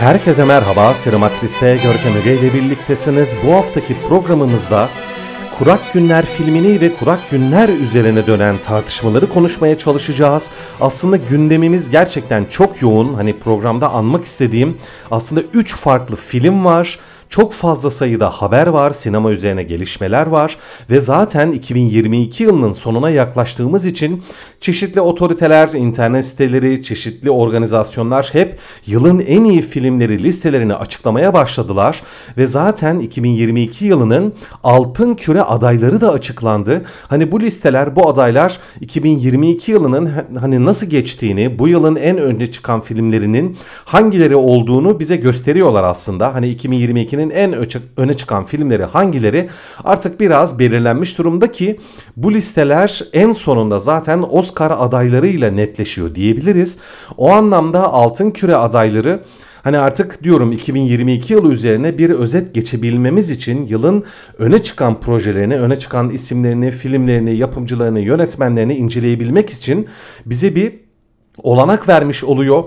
Herkese merhaba, Sinematris'te Görkem Öge ile birliktesiniz. Bu haftaki programımızda Kurak Günler filmini ve Kurak Günler üzerine dönen tartışmaları konuşmaya çalışacağız. Aslında gündemimiz gerçekten çok yoğun. Hani programda anmak istediğim aslında 3 farklı film var. Çok fazla sayıda haber var, sinema üzerine gelişmeler var ve zaten 2022 yılının sonuna yaklaştığımız için çeşitli otoriteler, internet siteleri, çeşitli organizasyonlar hep yılın en iyi filmleri listelerini açıklamaya başladılar ve zaten 2022 yılının altın küre adayları da açıklandı. Hani bu listeler, bu adaylar 2022 yılının hani nasıl geçtiğini, bu yılın en önde çıkan filmlerinin hangileri olduğunu bize gösteriyorlar aslında. Hani 2022'nin tarihinin en öne çıkan filmleri hangileri artık biraz belirlenmiş durumda ki bu listeler en sonunda zaten Oscar adaylarıyla netleşiyor diyebiliriz. O anlamda Altın Küre adayları Hani artık diyorum 2022 yılı üzerine bir özet geçebilmemiz için yılın öne çıkan projelerini, öne çıkan isimlerini, filmlerini, yapımcılarını, yönetmenlerini inceleyebilmek için bize bir olanak vermiş oluyor.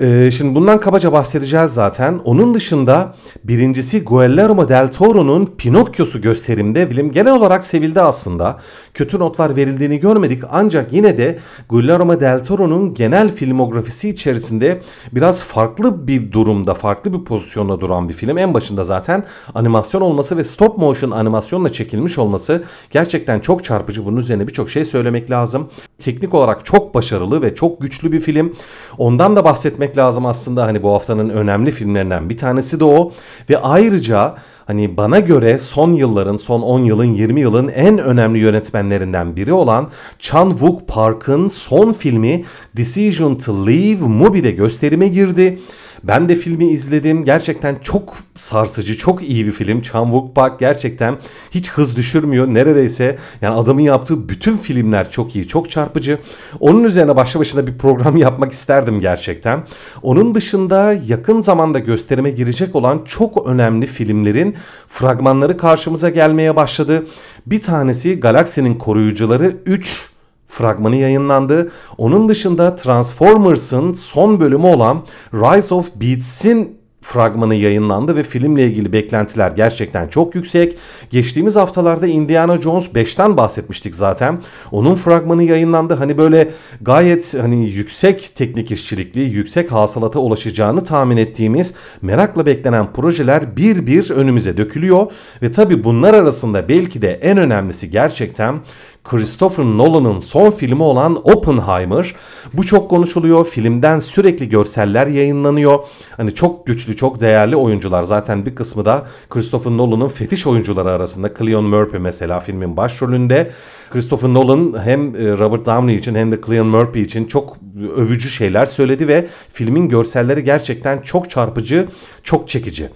Ee, şimdi bundan kabaca bahsedeceğiz zaten. Onun dışında birincisi Guillermo del Toro'nun Pinokyo'su gösterimde film genel olarak sevildi aslında. Kötü notlar verildiğini görmedik ancak yine de Guillermo del Toro'nun genel filmografisi içerisinde biraz farklı bir durumda, farklı bir pozisyonda duran bir film. En başında zaten animasyon olması ve stop motion animasyonla çekilmiş olması gerçekten çok çarpıcı. Bunun üzerine birçok şey söylemek lazım. Teknik olarak çok başarılı ve çok güçlü bir film. Ondan da bahsetmek etmek lazım aslında. Hani bu haftanın önemli filmlerinden bir tanesi de o. Ve ayrıca hani bana göre son yılların, son 10 yılın, 20 yılın en önemli yönetmenlerinden biri olan Chan Wook Park'ın son filmi Decision to Leave Mubi'de gösterime girdi. Ben de filmi izledim. Gerçekten çok sarsıcı, çok iyi bir film. Chan Wook Park gerçekten hiç hız düşürmüyor. Neredeyse yani adamın yaptığı bütün filmler çok iyi, çok çarpıcı. Onun üzerine başlı başına bir program yapmak isterdim gerçekten. Onun dışında yakın zamanda gösterime girecek olan çok önemli filmlerin fragmanları karşımıza gelmeye başladı. Bir tanesi Galaksinin Koruyucuları 3 fragmanı yayınlandı. Onun dışında Transformers'ın son bölümü olan Rise of Beats'in fragmanı yayınlandı ve filmle ilgili beklentiler gerçekten çok yüksek. Geçtiğimiz haftalarda Indiana Jones 5'ten bahsetmiştik zaten. Onun fragmanı yayınlandı. Hani böyle gayet hani yüksek teknik işçilikli, yüksek hasılata ulaşacağını tahmin ettiğimiz merakla beklenen projeler bir bir önümüze dökülüyor ve tabi bunlar arasında belki de en önemlisi gerçekten Christopher Nolan'ın son filmi olan Oppenheimer. Bu çok konuşuluyor. Filmden sürekli görseller yayınlanıyor. Hani çok güçlü, çok değerli oyuncular. Zaten bir kısmı da Christopher Nolan'ın fetiş oyuncuları arasında. Cillian Murphy mesela filmin başrolünde. Christopher Nolan hem e, Robert Downey için hem de Cillian Murphy için çok övücü şeyler söyledi ve filmin görselleri gerçekten çok çarpıcı, çok çekici.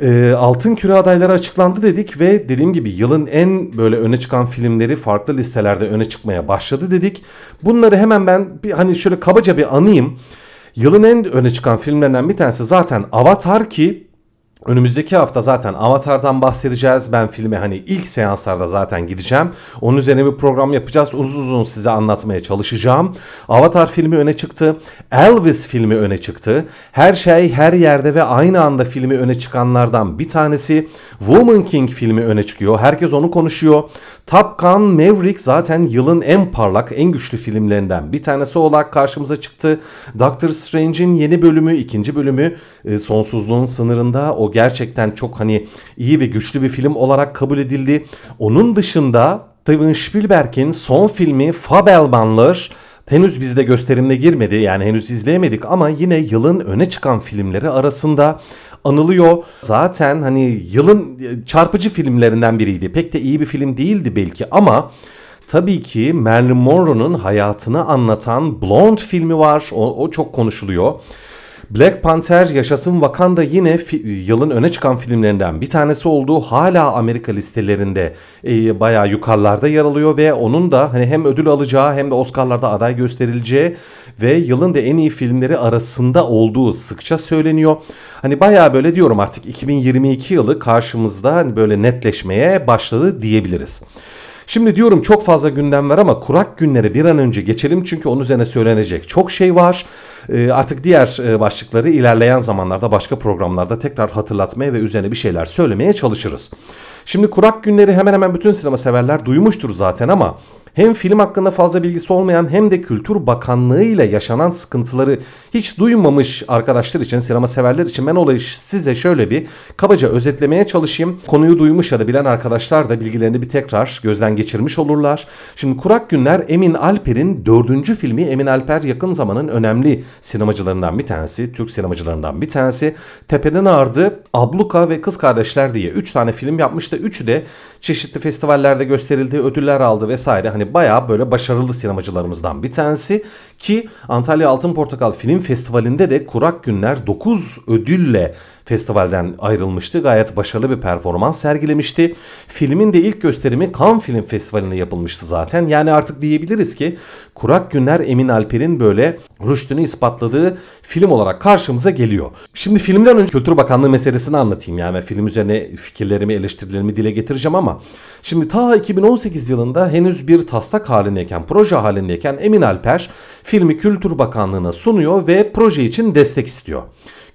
E, Altın Küre adayları açıklandı dedik ve dediğim gibi yılın en böyle öne çıkan filmleri farklı listelerde öne çıkmaya başladı dedik. Bunları hemen ben bir hani şöyle kabaca bir anayım. Yılın en öne çıkan filmlerinden bir tanesi zaten Avatar ki Önümüzdeki hafta zaten Avatar'dan bahsedeceğiz. Ben filme hani ilk seanslarda zaten gideceğim. Onun üzerine bir program yapacağız. Uzun uzun size anlatmaya çalışacağım. Avatar filmi öne çıktı. Elvis filmi öne çıktı. Her şey her yerde ve aynı anda filmi öne çıkanlardan bir tanesi. Woman King filmi öne çıkıyor. Herkes onu konuşuyor. Top Gun Maverick zaten yılın en parlak, en güçlü filmlerinden bir tanesi olarak karşımıza çıktı. Doctor Strange'in yeni bölümü, ikinci bölümü e, sonsuzluğun sınırında. O gerçekten çok hani iyi ve güçlü bir film olarak kabul edildi. Onun dışında Steven Spielberg'in son filmi Fabelmanlar henüz bizde gösterimde girmedi yani henüz izleyemedik ama yine yılın öne çıkan filmleri arasında anılıyor. Zaten hani yılın çarpıcı filmlerinden biriydi. Pek de iyi bir film değildi belki ama tabii ki Marilyn Monroe'nun hayatını anlatan Blonde filmi var. O, o çok konuşuluyor. Black Panther Yaşasın Wakanda yine yılın öne çıkan filmlerinden bir tanesi olduğu hala Amerika listelerinde e, bayağı yukarılarda yer alıyor ve onun da hani hem ödül alacağı hem de Oscar'larda aday gösterileceği ve yılın da en iyi filmleri arasında olduğu sıkça söyleniyor. Hani bayağı böyle diyorum artık 2022 yılı karşımızda hani böyle netleşmeye başladı diyebiliriz. Şimdi diyorum çok fazla gündem var ama kurak günlere bir an önce geçelim çünkü onun üzerine söylenecek çok şey var. Ee, artık diğer e, başlıkları ilerleyen zamanlarda başka programlarda tekrar hatırlatmaya ve üzerine bir şeyler söylemeye çalışırız. Şimdi kurak günleri hemen hemen bütün sinema severler duymuştur zaten ama hem film hakkında fazla bilgisi olmayan hem de Kültür Bakanlığı ile yaşanan sıkıntıları hiç duymamış arkadaşlar için, sinema severler için ben olayı size şöyle bir kabaca özetlemeye çalışayım. Konuyu duymuş ya da bilen arkadaşlar da bilgilerini bir tekrar gözden geçirmiş olurlar. Şimdi Kurak Günler Emin Alper'in dördüncü filmi. Emin Alper yakın zamanın önemli sinemacılarından bir tanesi, Türk sinemacılarından bir tanesi. Tepenin Ardı, Abluka ve Kız Kardeşler diye 3 tane film yapmıştı. Üçü de çeşitli festivallerde gösterildi, ödüller aldı vesaire. Hani bayağı böyle başarılı sinemacılarımızdan bir tanesi ki Antalya Altın Portakal Film Festivali'nde de Kurak Günler 9 ödülle festivalden ayrılmıştı. Gayet başarılı bir performans sergilemişti. Filmin de ilk gösterimi Cannes Film Festivali'nde yapılmıştı zaten. Yani artık diyebiliriz ki Kurak Günler Emin Alper'in böyle rüştünü ispatladığı film olarak karşımıza geliyor. Şimdi filmden önce Kültür Bakanlığı meselesini anlatayım. Yani film üzerine fikirlerimi, eleştirilerimi dile getireceğim ama şimdi ta 2018 yılında henüz bir taslak halindeyken, proje halindeyken Emin Alper filmi Kültür Bakanlığı'na sunuyor ve proje için destek istiyor.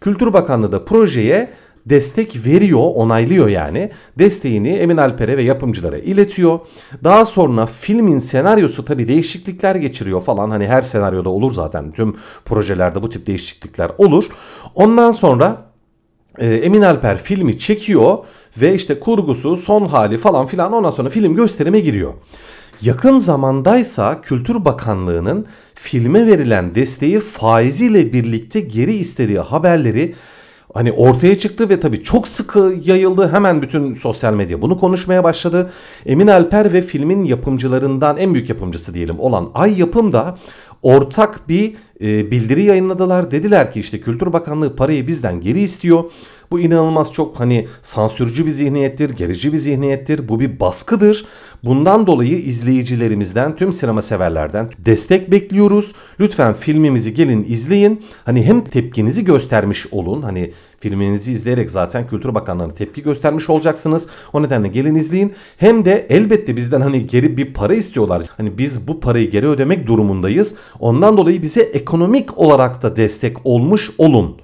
Kültür Bakanlığı da projeye destek veriyor, onaylıyor yani. Desteğini Emin Alper'e ve yapımcılara iletiyor. Daha sonra filmin senaryosu tabi değişiklikler geçiriyor falan. Hani her senaryoda olur zaten. Tüm projelerde bu tip değişiklikler olur. Ondan sonra e, Emin Alper filmi çekiyor ve işte kurgusu, son hali falan filan ondan sonra film gösterime giriyor. Yakın zamandaysa Kültür Bakanlığı'nın filme verilen desteği faiziyle birlikte geri istediği haberleri hani ortaya çıktı ve tabii çok sıkı yayıldı. Hemen bütün sosyal medya bunu konuşmaya başladı. Emin Alper ve filmin yapımcılarından en büyük yapımcısı diyelim olan Ay Yapım da ortak bir e, bildiri yayınladılar. Dediler ki işte Kültür Bakanlığı parayı bizden geri istiyor. Bu inanılmaz çok hani sansürcü bir zihniyettir, gerici bir zihniyettir. Bu bir baskıdır. Bundan dolayı izleyicilerimizden, tüm sinema severlerden destek bekliyoruz. Lütfen filmimizi gelin izleyin. Hani hem tepkinizi göstermiş olun. Hani filminizi izleyerek zaten Kültür Bakanlığı'na tepki göstermiş olacaksınız. O nedenle gelin izleyin. Hem de elbette bizden hani geri bir para istiyorlar. Hani biz bu parayı geri ödemek durumundayız. Ondan dolayı bize ekonomik olarak da destek olmuş olun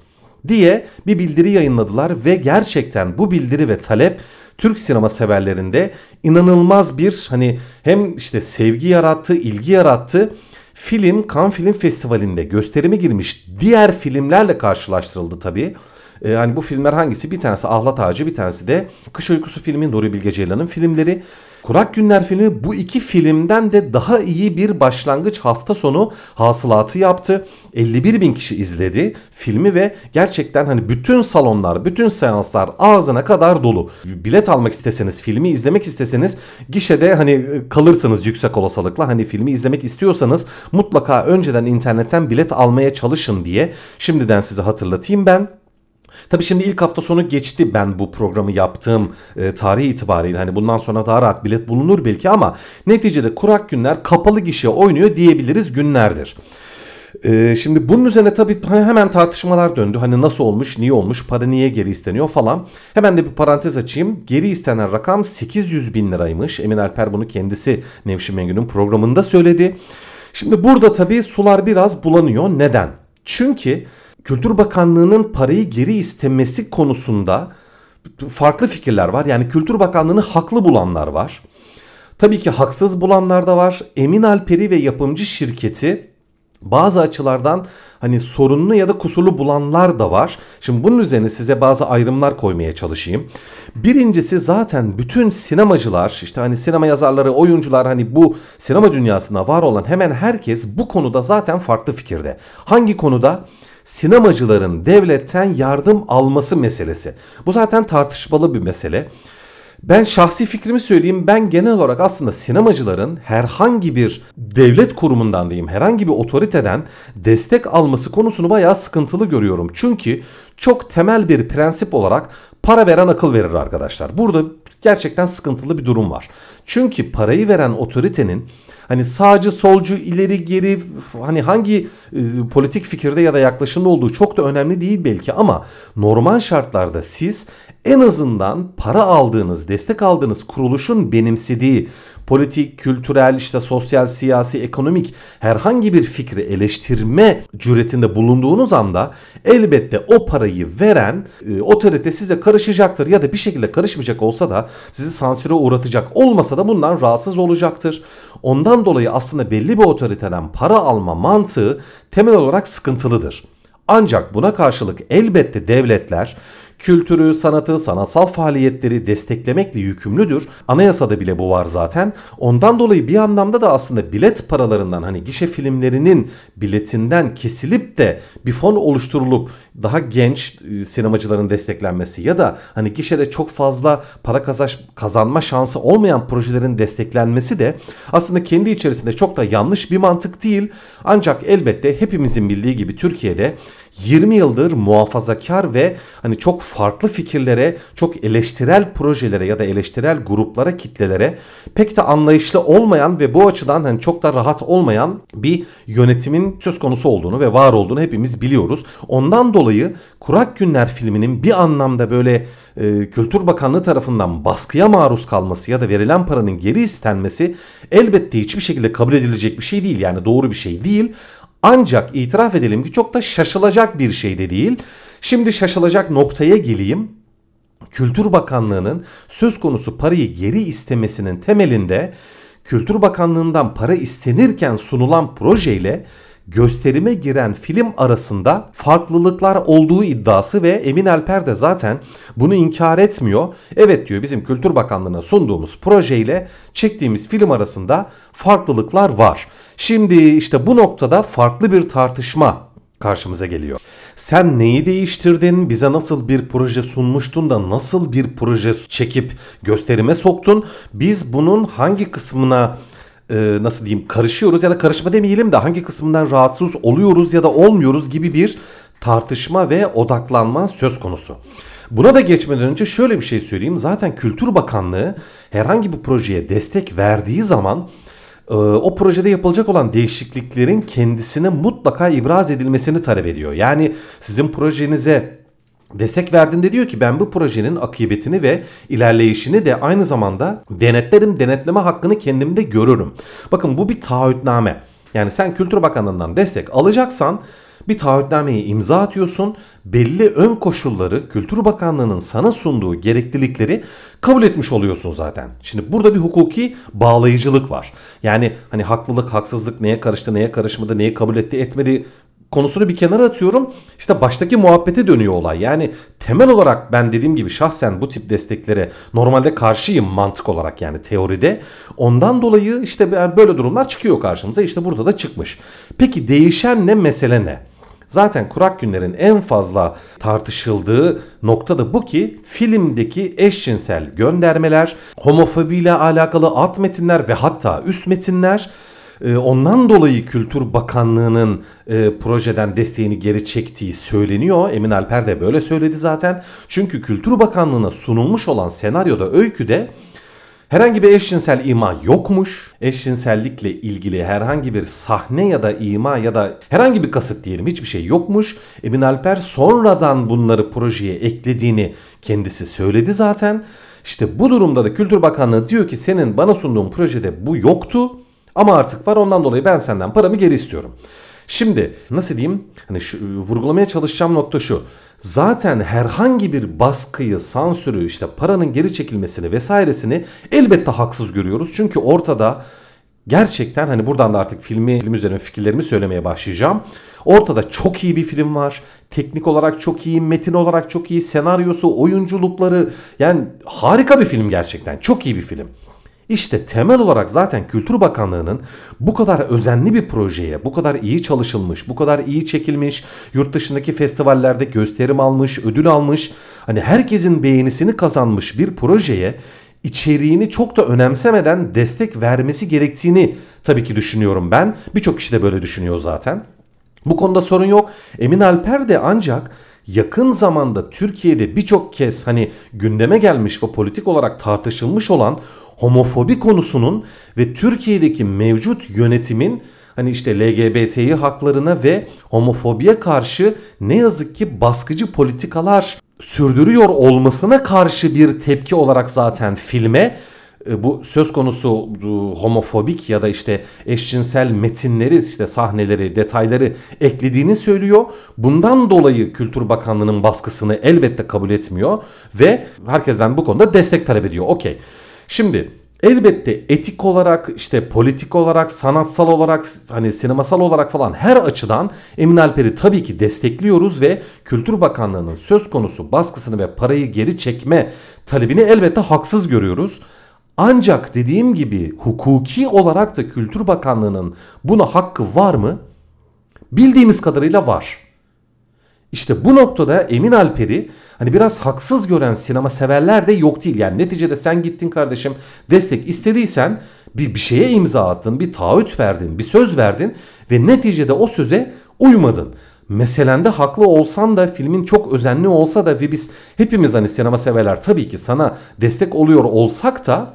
diye bir bildiri yayınladılar ve gerçekten bu bildiri ve talep Türk sinema severlerinde inanılmaz bir hani hem işte sevgi yarattı, ilgi yarattı. Film Cannes Film Festivali'nde gösterime girmiş diğer filmlerle karşılaştırıldı tabii. Ee, hani bu filmler hangisi? Bir tanesi Ahlat Ağacı, bir tanesi de Kış Uykusu filmi Nuri Bilge Ceylan'ın filmleri. Kurak Günler filmi bu iki filmden de daha iyi bir başlangıç hafta sonu hasılatı yaptı. 51 bin kişi izledi filmi ve gerçekten hani bütün salonlar, bütün seanslar ağzına kadar dolu. Bilet almak isteseniz, filmi izlemek isteseniz gişede hani kalırsınız yüksek olasılıkla. Hani filmi izlemek istiyorsanız mutlaka önceden internetten bilet almaya çalışın diye şimdiden size hatırlatayım ben. Tabii şimdi ilk hafta sonu geçti ben bu programı yaptığım e, tarih itibariyle. Hani bundan sonra daha rahat bilet bulunur belki ama neticede kurak günler kapalı gişe oynuyor diyebiliriz günlerdir. Ee, şimdi bunun üzerine tabii hemen tartışmalar döndü. Hani nasıl olmuş, niye olmuş, para niye geri isteniyor falan. Hemen de bir parantez açayım. Geri istenen rakam 800 bin liraymış. Emin Alper bunu kendisi Nevşin Mengü'nün programında söyledi. Şimdi burada tabii sular biraz bulanıyor. Neden? Çünkü Kültür Bakanlığı'nın parayı geri istemesi konusunda farklı fikirler var. Yani Kültür Bakanlığı'nı haklı bulanlar var. Tabii ki haksız bulanlar da var. Emin Alperi ve yapımcı şirketi bazı açılardan hani sorunlu ya da kusurlu bulanlar da var. Şimdi bunun üzerine size bazı ayrımlar koymaya çalışayım. Birincisi zaten bütün sinemacılar işte hani sinema yazarları, oyuncular hani bu sinema dünyasında var olan hemen herkes bu konuda zaten farklı fikirde. Hangi konuda? Sinemacıların devletten yardım alması meselesi. Bu zaten tartışmalı bir mesele. Ben şahsi fikrimi söyleyeyim. Ben genel olarak aslında sinemacıların herhangi bir devlet kurumundan diyeyim, herhangi bir otoriteden destek alması konusunu bayağı sıkıntılı görüyorum. Çünkü çok temel bir prensip olarak para veren akıl verir arkadaşlar. Burada gerçekten sıkıntılı bir durum var. Çünkü parayı veren otoritenin hani sağcı, solcu, ileri geri hani hangi e, politik fikirde ya da yaklaşımda olduğu çok da önemli değil belki ama normal şartlarda siz en azından para aldığınız, destek aldığınız kuruluşun benimsediği politik, kültürel, işte sosyal, siyasi, ekonomik herhangi bir fikri eleştirme cüretinde bulunduğunuz anda elbette o parayı veren e, otorite size karışacaktır ya da bir şekilde karışmayacak olsa da sizi sansüre uğratacak olmasa da bundan rahatsız olacaktır. Ondan dolayı aslında belli bir otoriteden para alma mantığı temel olarak sıkıntılıdır. Ancak buna karşılık elbette devletler kültürü, sanatı, sanatsal faaliyetleri desteklemekle yükümlüdür. Anayasada bile bu var zaten. Ondan dolayı bir anlamda da aslında bilet paralarından hani gişe filmlerinin biletinden kesilip de bir fon oluşturulup daha genç e, sinemacıların desteklenmesi ya da hani gişede çok fazla para kazanma şansı olmayan projelerin desteklenmesi de aslında kendi içerisinde çok da yanlış bir mantık değil. Ancak elbette hepimizin bildiği gibi Türkiye'de 20 yıldır muhafazakar ve hani çok farklı fikirlere, çok eleştirel projelere ya da eleştirel gruplara, kitlelere pek de anlayışlı olmayan ve bu açıdan hani çok da rahat olmayan bir yönetimin söz konusu olduğunu ve var olduğunu hepimiz biliyoruz. Ondan dolayı Kurak Günler filminin bir anlamda böyle e, Kültür Bakanlığı tarafından baskıya maruz kalması ya da verilen paranın geri istenmesi elbette hiçbir şekilde kabul edilecek bir şey değil. Yani doğru bir şey değil. Ancak itiraf edelim ki çok da şaşılacak bir şey de değil. Şimdi şaşılacak noktaya geleyim. Kültür Bakanlığı'nın söz konusu parayı geri istemesinin temelinde Kültür Bakanlığı'ndan para istenirken sunulan projeyle gösterime giren film arasında farklılıklar olduğu iddiası ve Emin Alper de zaten bunu inkar etmiyor. Evet diyor bizim Kültür Bakanlığı'na sunduğumuz projeyle çektiğimiz film arasında farklılıklar var. Şimdi işte bu noktada farklı bir tartışma karşımıza geliyor. Sen neyi değiştirdin? Bize nasıl bir proje sunmuştun da nasıl bir proje çekip gösterime soktun? Biz bunun hangi kısmına e, nasıl diyeyim karışıyoruz ya da karışma demeyelim de hangi kısmından rahatsız oluyoruz ya da olmuyoruz gibi bir tartışma ve odaklanma söz konusu. Buna da geçmeden önce şöyle bir şey söyleyeyim. Zaten Kültür Bakanlığı herhangi bir projeye destek verdiği zaman e, o projede yapılacak olan değişikliklerin kendisine mutlaka ibraz edilmesini talep ediyor. Yani sizin projenize destek verdiğinde diyor ki ben bu projenin akıbetini ve ilerleyişini de aynı zamanda denetlerim, denetleme hakkını kendimde görürüm. Bakın bu bir taahhütname. Yani sen Kültür Bakanlığı'ndan destek alacaksan bir taahhütnameyi imza atıyorsun. Belli ön koşulları Kültür Bakanlığı'nın sana sunduğu gereklilikleri kabul etmiş oluyorsun zaten. Şimdi burada bir hukuki bağlayıcılık var. Yani hani haklılık, haksızlık neye karıştı, neye karışmadı, neyi kabul etti, etmedi konusunu bir kenara atıyorum. İşte baştaki muhabbete dönüyor olay. Yani temel olarak ben dediğim gibi şahsen bu tip desteklere normalde karşıyım mantık olarak yani teoride. Ondan dolayı işte böyle durumlar çıkıyor karşımıza. İşte burada da çıkmış. Peki değişen ne mesele ne? Zaten kurak günlerin en fazla tartışıldığı nokta da bu ki filmdeki eşcinsel göndermeler, homofobiyle alakalı alt metinler ve hatta üst metinler ondan dolayı Kültür Bakanlığı'nın e, projeden desteğini geri çektiği söyleniyor. Emin Alper de böyle söyledi zaten. Çünkü Kültür Bakanlığı'na sunulmuş olan senaryoda öyküde Herhangi bir eşcinsel ima yokmuş. Eşcinsellikle ilgili herhangi bir sahne ya da ima ya da herhangi bir kasıt diyelim hiçbir şey yokmuş. Emin Alper sonradan bunları projeye eklediğini kendisi söyledi zaten. İşte bu durumda da Kültür Bakanlığı diyor ki senin bana sunduğun projede bu yoktu. Ama artık var ondan dolayı ben senden paramı geri istiyorum. Şimdi nasıl diyeyim? Hani şu, vurgulamaya çalışacağım nokta şu. Zaten herhangi bir baskıyı, sansürü, işte paranın geri çekilmesini vesairesini elbette haksız görüyoruz. Çünkü ortada gerçekten hani buradan da artık filmi, film üzerine fikirlerimi söylemeye başlayacağım. Ortada çok iyi bir film var. Teknik olarak çok iyi, metin olarak çok iyi, senaryosu, oyunculukları yani harika bir film gerçekten. Çok iyi bir film. İşte temel olarak zaten Kültür Bakanlığı'nın bu kadar özenli bir projeye, bu kadar iyi çalışılmış, bu kadar iyi çekilmiş, yurt dışındaki festivallerde gösterim almış, ödül almış, hani herkesin beğenisini kazanmış bir projeye içeriğini çok da önemsemeden destek vermesi gerektiğini tabii ki düşünüyorum ben. Birçok kişi de böyle düşünüyor zaten. Bu konuda sorun yok. Emin Alper de ancak yakın zamanda Türkiye'de birçok kez hani gündeme gelmiş ve politik olarak tartışılmış olan homofobi konusunun ve Türkiye'deki mevcut yönetimin hani işte LGBT'yi haklarına ve homofobiye karşı ne yazık ki baskıcı politikalar sürdürüyor olmasına karşı bir tepki olarak zaten filme e, bu söz konusu homofobik ya da işte eşcinsel metinleri, işte sahneleri, detayları eklediğini söylüyor. Bundan dolayı Kültür Bakanlığı'nın baskısını elbette kabul etmiyor ve herkesten bu konuda destek talep ediyor. Okey. Şimdi elbette etik olarak işte politik olarak sanatsal olarak hani sinemasal olarak falan her açıdan Emin Alper'i tabii ki destekliyoruz ve Kültür Bakanlığı'nın söz konusu baskısını ve parayı geri çekme talebini elbette haksız görüyoruz. Ancak dediğim gibi hukuki olarak da Kültür Bakanlığı'nın buna hakkı var mı? Bildiğimiz kadarıyla var. İşte bu noktada Emin Alper'i hani biraz haksız gören sinema severler de yok değil. Yani neticede sen gittin kardeşim destek istediysen bir, bir şeye imza attın, bir taahhüt verdin, bir söz verdin ve neticede o söze uymadın. Meselende haklı olsan da filmin çok özenli olsa da ve biz hepimiz hani sinema severler tabii ki sana destek oluyor olsak da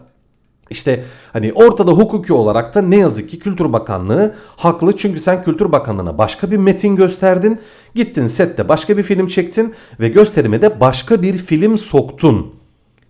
işte hani ortada hukuki olarak da ne yazık ki Kültür Bakanlığı haklı. Çünkü sen Kültür Bakanlığı'na başka bir metin gösterdin. Gittin sette başka bir film çektin ve gösterime de başka bir film soktun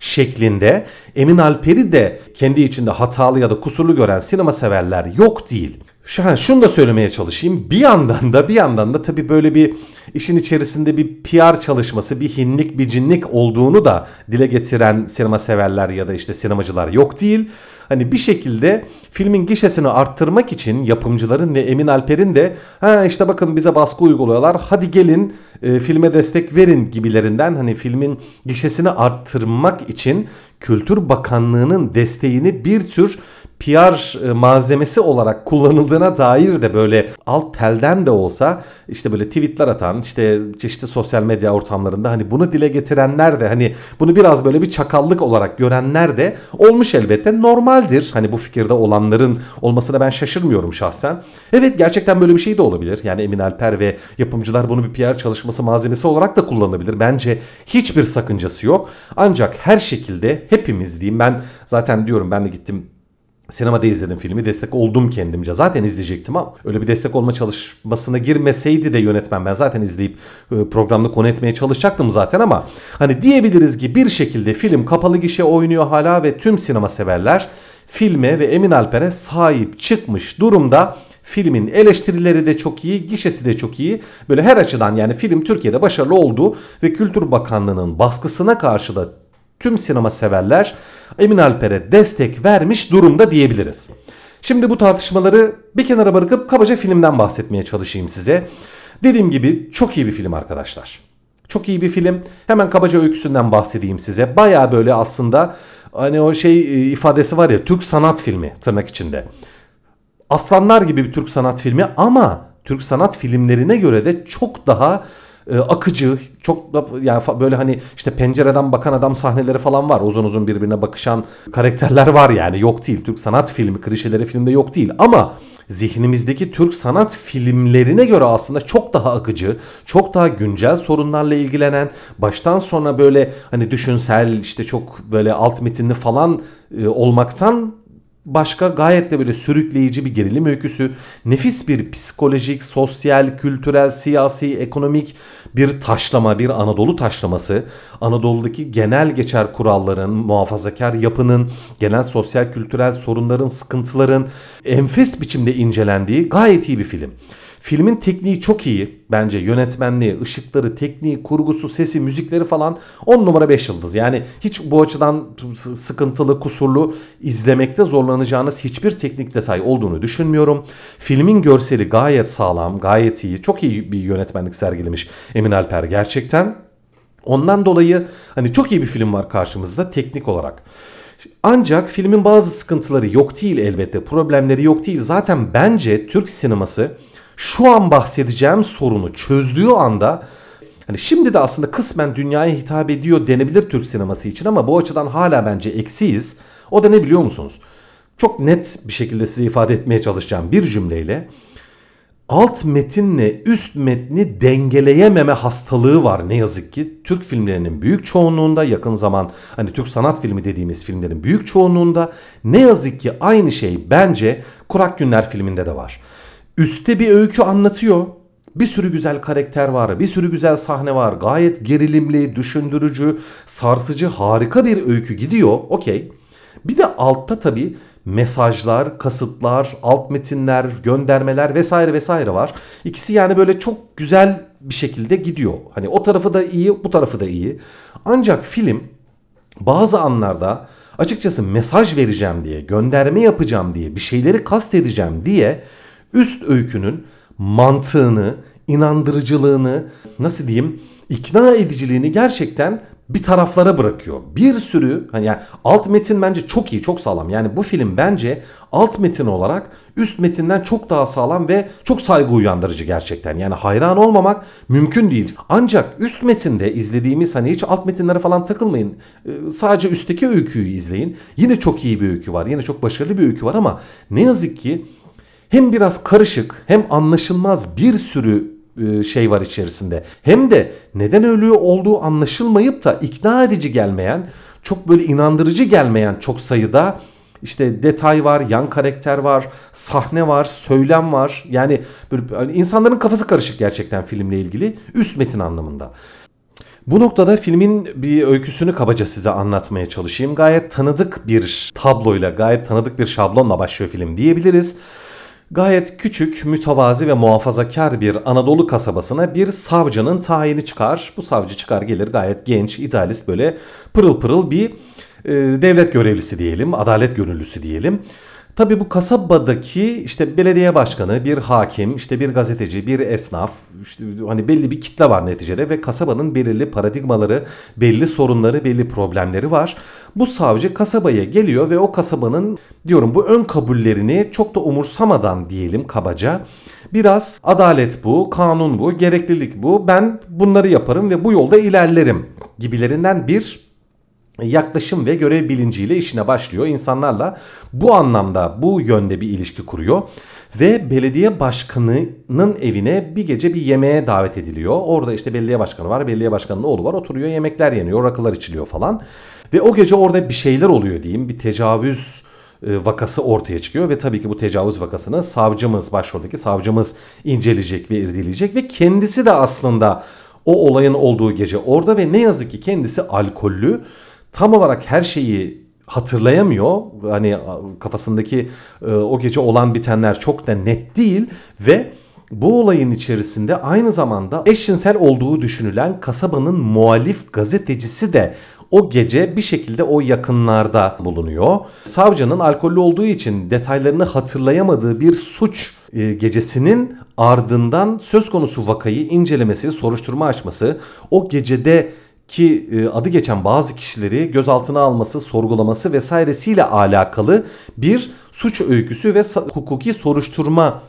şeklinde Emin Alper'i de kendi içinde hatalı ya da kusurlu gören sinema severler yok değil. Şu, ha, şunu da söylemeye çalışayım. Bir yandan da bir yandan da tabii böyle bir işin içerisinde bir PR çalışması, bir hinlik, bir cinlik olduğunu da dile getiren sinema severler ya da işte sinemacılar yok değil. Hani bir şekilde filmin gişesini arttırmak için yapımcıların ve Emin Alper'in de ha işte bakın bize baskı uyguluyorlar hadi gelin e, filme destek verin gibilerinden hani filmin gişesini arttırmak için Kültür Bakanlığı'nın desteğini bir tür PR e, malzemesi olarak kullanıldığına dair de böyle alt telden de olsa işte böyle tweetler atan işte çeşitli sosyal medya ortamlarında hani bunu dile getirenler de hani bunu biraz böyle bir çakallık olarak görenler de olmuş elbette normaldir. Hani bu fikirde olanların olmasına ben şaşırmıyorum şahsen. Evet gerçekten böyle bir şey de olabilir. Yani Emin Alper ve yapımcılar bunu bir PR çalışması malzemesi olarak da kullanılabilir. Bence hiçbir sakıncası yok. Ancak her şekilde hepimiz diyeyim ben zaten diyorum ben de gittim Sinemada izledim filmi. Destek oldum kendimce. Zaten izleyecektim ama öyle bir destek olma çalışmasına girmeseydi de yönetmen ben zaten izleyip e, programda konu etmeye çalışacaktım zaten ama hani diyebiliriz ki bir şekilde film kapalı gişe oynuyor hala ve tüm sinema severler filme ve Emin Alper'e sahip çıkmış durumda. Filmin eleştirileri de çok iyi, gişesi de çok iyi. Böyle her açıdan yani film Türkiye'de başarılı oldu ve Kültür Bakanlığı'nın baskısına karşı da tüm sinema severler Emin Alper'e destek vermiş durumda diyebiliriz. Şimdi bu tartışmaları bir kenara bırakıp kabaca filmden bahsetmeye çalışayım size. Dediğim gibi çok iyi bir film arkadaşlar. Çok iyi bir film. Hemen kabaca öyküsünden bahsedeyim size. Baya böyle aslında hani o şey e, ifadesi var ya Türk sanat filmi tırnak içinde. Aslanlar gibi bir Türk sanat filmi ama Türk sanat filmlerine göre de çok daha e, akıcı, çok da yani böyle hani işte pencereden bakan adam sahneleri falan var. Uzun uzun birbirine bakışan karakterler var yani yok değil. Türk sanat filmi klişeleri filmde yok değil ama zihnimizdeki Türk sanat filmlerine göre aslında çok daha akıcı, çok daha güncel sorunlarla ilgilenen, baştan sona böyle hani düşünsel işte çok böyle alt metinli falan e, olmaktan başka gayet de böyle sürükleyici bir gerilim öyküsü, nefis bir psikolojik, sosyal, kültürel, siyasi, ekonomik bir taşlama, bir Anadolu taşlaması. Anadolu'daki genel geçer kuralların, muhafazakar yapının, genel sosyal kültürel sorunların, sıkıntıların enfes biçimde incelendiği gayet iyi bir film. Filmin tekniği çok iyi bence. Yönetmenliği, ışıkları, tekniği, kurgusu, sesi, müzikleri falan 10 numara 5 yıldız. Yani hiç bu açıdan sıkıntılı, kusurlu izlemekte zorlanacağınız hiçbir teknik detay olduğunu düşünmüyorum. Filmin görseli gayet sağlam, gayet iyi. Çok iyi bir yönetmenlik sergilemiş Emin Alper gerçekten. Ondan dolayı hani çok iyi bir film var karşımızda teknik olarak. Ancak filmin bazı sıkıntıları yok değil elbette. Problemleri yok değil. Zaten bence Türk sineması şu an bahsedeceğim sorunu çözdüğü anda hani şimdi de aslında kısmen dünyaya hitap ediyor denebilir Türk sineması için ama bu açıdan hala bence eksiyiz. O da ne biliyor musunuz? Çok net bir şekilde size ifade etmeye çalışacağım bir cümleyle. Alt metinle üst metni dengeleyememe hastalığı var ne yazık ki. Türk filmlerinin büyük çoğunluğunda yakın zaman hani Türk sanat filmi dediğimiz filmlerin büyük çoğunluğunda ne yazık ki aynı şey bence Kurak Günler filminde de var. Üste bir öykü anlatıyor. Bir sürü güzel karakter var, bir sürü güzel sahne var. Gayet gerilimli, düşündürücü, sarsıcı, harika bir öykü gidiyor. Okey. Bir de altta tabii mesajlar, kasıtlar, alt metinler, göndermeler vesaire vesaire var. İkisi yani böyle çok güzel bir şekilde gidiyor. Hani o tarafı da iyi, bu tarafı da iyi. Ancak film bazı anlarda açıkçası mesaj vereceğim diye, gönderme yapacağım diye, bir şeyleri kastedeceğim diye üst öykünün mantığını, inandırıcılığını, nasıl diyeyim, ikna ediciliğini gerçekten bir taraflara bırakıyor. Bir sürü hani yani alt metin bence çok iyi, çok sağlam. Yani bu film bence alt metin olarak üst metinden çok daha sağlam ve çok saygı uyandırıcı gerçekten. Yani hayran olmamak mümkün değil. Ancak üst metinde izlediğimiz hani hiç alt metinlere falan takılmayın. Ee, sadece üstteki öyküyü izleyin. Yine çok iyi bir öykü var. Yine çok başarılı bir öykü var ama ne yazık ki hem biraz karışık hem anlaşılmaz bir sürü e, şey var içerisinde. Hem de neden ölüyor olduğu anlaşılmayıp da ikna edici gelmeyen, çok böyle inandırıcı gelmeyen çok sayıda işte detay var, yan karakter var, sahne var, söylem var. Yani böyle hani insanların kafası karışık gerçekten filmle ilgili üst metin anlamında. Bu noktada filmin bir öyküsünü kabaca size anlatmaya çalışayım. Gayet tanıdık bir tabloyla, gayet tanıdık bir şablonla başlıyor film diyebiliriz. Gayet küçük, mütevazi ve muhafazakar bir Anadolu kasabasına bir savcının tayini çıkar. Bu savcı çıkar gelir gayet genç, idealist böyle pırıl pırıl bir e, devlet görevlisi diyelim, adalet gönüllüsü diyelim. Tabi bu kasabadaki işte belediye başkanı, bir hakim, işte bir gazeteci, bir esnaf, işte hani belli bir kitle var neticede ve kasabanın belirli paradigmaları, belli sorunları, belli problemleri var. Bu savcı kasabaya geliyor ve o kasabanın diyorum bu ön kabullerini çok da umursamadan diyelim kabaca biraz adalet bu, kanun bu, gereklilik bu, ben bunları yaparım ve bu yolda ilerlerim gibilerinden bir yaklaşım ve görev bilinciyle işine başlıyor. İnsanlarla bu anlamda bu yönde bir ilişki kuruyor. Ve belediye başkanının evine bir gece bir yemeğe davet ediliyor. Orada işte belediye başkanı var, belediye başkanının oğlu var. Oturuyor yemekler yeniyor, rakılar içiliyor falan. Ve o gece orada bir şeyler oluyor diyeyim. Bir tecavüz e, vakası ortaya çıkıyor ve tabii ki bu tecavüz vakasını savcımız, başroldeki savcımız inceleyecek ve irdeleyecek ve kendisi de aslında o olayın olduğu gece orada ve ne yazık ki kendisi alkollü tam olarak her şeyi hatırlayamıyor. Hani kafasındaki e, o gece olan bitenler çok da net değil ve bu olayın içerisinde aynı zamanda eşcinsel olduğu düşünülen kasabanın muhalif gazetecisi de o gece bir şekilde o yakınlarda bulunuyor. Savcının alkollü olduğu için detaylarını hatırlayamadığı bir suç e, gecesinin ardından söz konusu vakayı incelemesi, soruşturma açması, o gecede ki e, adı geçen bazı kişileri gözaltına alması, sorgulaması vesairesiyle alakalı bir suç öyküsü ve hukuki soruşturma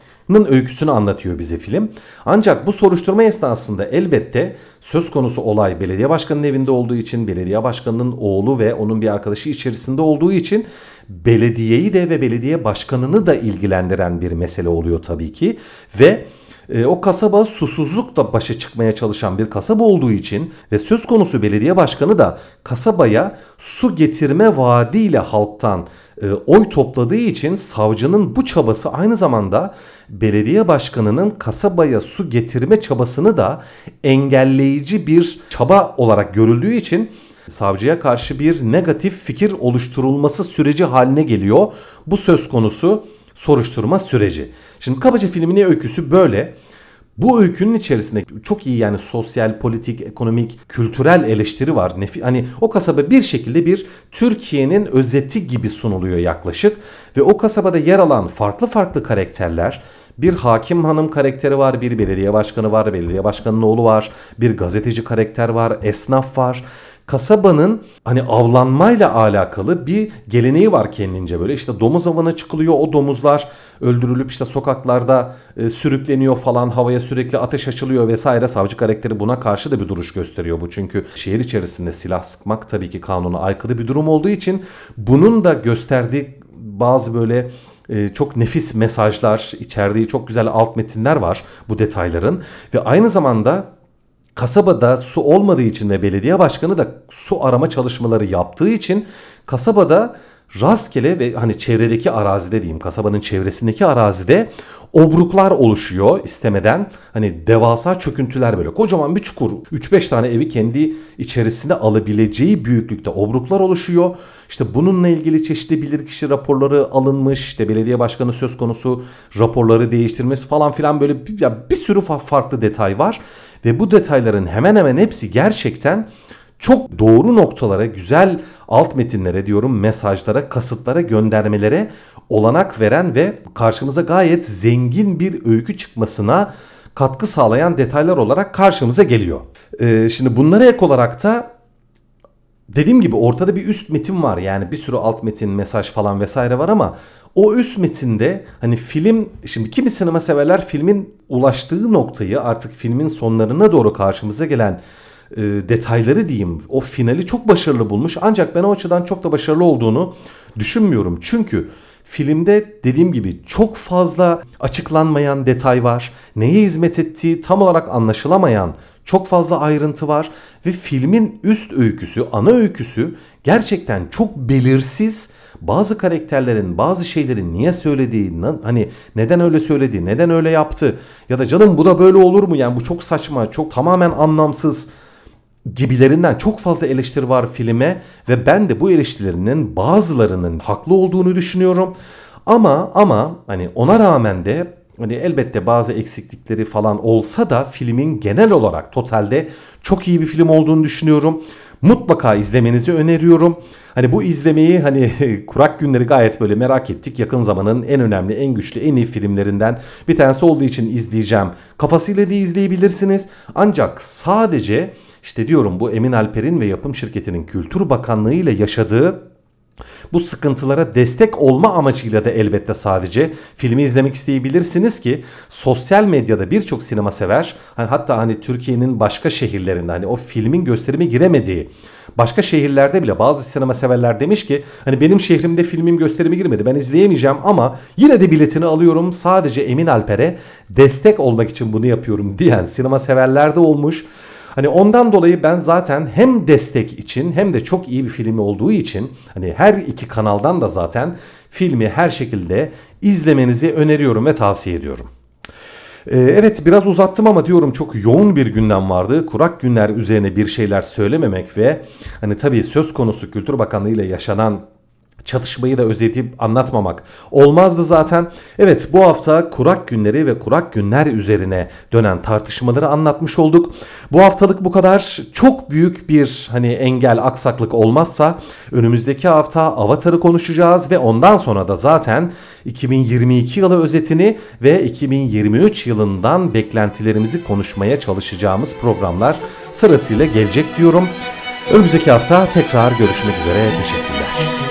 öyküsünü anlatıyor bize film. Ancak bu soruşturma esnasında elbette söz konusu olay belediye başkanının evinde olduğu için, belediye başkanının oğlu ve onun bir arkadaşı içerisinde olduğu için belediyeyi de ve belediye başkanını da ilgilendiren bir mesele oluyor tabii ki ve e, o kasaba susuzlukla başa çıkmaya çalışan bir kasaba olduğu için ve söz konusu belediye başkanı da kasabaya su getirme vaadiyle halktan e, oy topladığı için savcının bu çabası aynı zamanda belediye başkanının kasabaya su getirme çabasını da engelleyici bir çaba olarak görüldüğü için savcıya karşı bir negatif fikir oluşturulması süreci haline geliyor. Bu söz konusu soruşturma süreci. Şimdi kabaca filmin öyküsü böyle. Bu öykünün içerisinde çok iyi yani sosyal, politik, ekonomik, kültürel eleştiri var. Hani o kasaba bir şekilde bir Türkiye'nin özeti gibi sunuluyor yaklaşık. Ve o kasabada yer alan farklı farklı karakterler bir hakim hanım karakteri var, bir belediye başkanı var, belediye başkanının oğlu var, bir gazeteci karakter var, esnaf var kasabanın hani avlanmayla alakalı bir geleneği var kendince böyle. İşte domuz avına çıkılıyor. O domuzlar öldürülüp işte sokaklarda e, sürükleniyor falan. Havaya sürekli ateş açılıyor vesaire. Savcı karakteri buna karşı da bir duruş gösteriyor bu. Çünkü şehir içerisinde silah sıkmak tabii ki kanuna aykırı bir durum olduğu için bunun da gösterdiği bazı böyle e, çok nefis mesajlar, içerdiği çok güzel alt metinler var bu detayların ve aynı zamanda kasabada su olmadığı için ve belediye başkanı da su arama çalışmaları yaptığı için kasabada rastgele ve hani çevredeki arazide diyeyim kasabanın çevresindeki arazide obruklar oluşuyor istemeden. Hani devasa çöküntüler böyle kocaman bir çukur 3-5 tane evi kendi içerisinde alabileceği büyüklükte obruklar oluşuyor. İşte bununla ilgili çeşitli bilirkişi raporları alınmış. İşte belediye başkanı söz konusu raporları değiştirmesi falan filan böyle bir, ya bir sürü farklı detay var. Ve bu detayların hemen hemen hepsi gerçekten çok doğru noktalara, güzel alt metinlere diyorum, mesajlara, kasıtlara, göndermelere olanak veren ve karşımıza gayet zengin bir öykü çıkmasına katkı sağlayan detaylar olarak karşımıza geliyor. Ee, şimdi bunlara ek olarak da dediğim gibi ortada bir üst metin var. Yani bir sürü alt metin, mesaj falan vesaire var ama o üst metinde hani film şimdi kimi sinema severler filmin ulaştığı noktayı artık filmin sonlarına doğru karşımıza gelen e, detayları diyeyim o finali çok başarılı bulmuş ancak ben o açıdan çok da başarılı olduğunu düşünmüyorum. Çünkü filmde dediğim gibi çok fazla açıklanmayan detay var. Neye hizmet ettiği tam olarak anlaşılamayan çok fazla ayrıntı var ve filmin üst öyküsü, ana öyküsü gerçekten çok belirsiz. Bazı karakterlerin bazı şeyleri niye söylediği, hani neden öyle söyledi, neden öyle yaptı ya da canım bu da böyle olur mu? Yani bu çok saçma, çok tamamen anlamsız gibilerinden çok fazla eleştiri var filme ve ben de bu eleştirilerinin bazılarının haklı olduğunu düşünüyorum. Ama ama hani ona rağmen de hani elbette bazı eksiklikleri falan olsa da filmin genel olarak totalde çok iyi bir film olduğunu düşünüyorum. Mutlaka izlemenizi öneriyorum. Hani bu izlemeyi hani kurak günleri gayet böyle merak ettik. Yakın zamanın en önemli, en güçlü, en iyi filmlerinden bir tanesi olduğu için izleyeceğim. Kafasıyla da izleyebilirsiniz. Ancak sadece işte diyorum bu Emin Alper'in ve yapım şirketinin Kültür Bakanlığı ile yaşadığı bu sıkıntılara destek olma amacıyla da elbette sadece filmi izlemek isteyebilirsiniz ki sosyal medyada birçok sinema sever hani hatta hani Türkiye'nin başka şehirlerinde hani o filmin gösterimi giremediği başka şehirlerde bile bazı sinema severler demiş ki hani benim şehrimde filmim gösterimi girmedi ben izleyemeyeceğim ama yine de biletini alıyorum sadece Emin Alper'e destek olmak için bunu yapıyorum diyen sinema severler de olmuş. Hani ondan dolayı ben zaten hem destek için hem de çok iyi bir film olduğu için hani her iki kanaldan da zaten filmi her şekilde izlemenizi öneriyorum ve tavsiye ediyorum. Ee, evet biraz uzattım ama diyorum çok yoğun bir gündem vardı. Kurak günler üzerine bir şeyler söylememek ve hani tabii söz konusu Kültür Bakanlığı ile yaşanan çatışmayı da özetip anlatmamak olmazdı zaten. Evet bu hafta kurak günleri ve kurak günler üzerine dönen tartışmaları anlatmış olduk. Bu haftalık bu kadar. Çok büyük bir hani engel aksaklık olmazsa önümüzdeki hafta Avatar'ı konuşacağız ve ondan sonra da zaten 2022 yılı özetini ve 2023 yılından beklentilerimizi konuşmaya çalışacağımız programlar sırasıyla gelecek diyorum. Önümüzdeki hafta tekrar görüşmek üzere. Teşekkürler.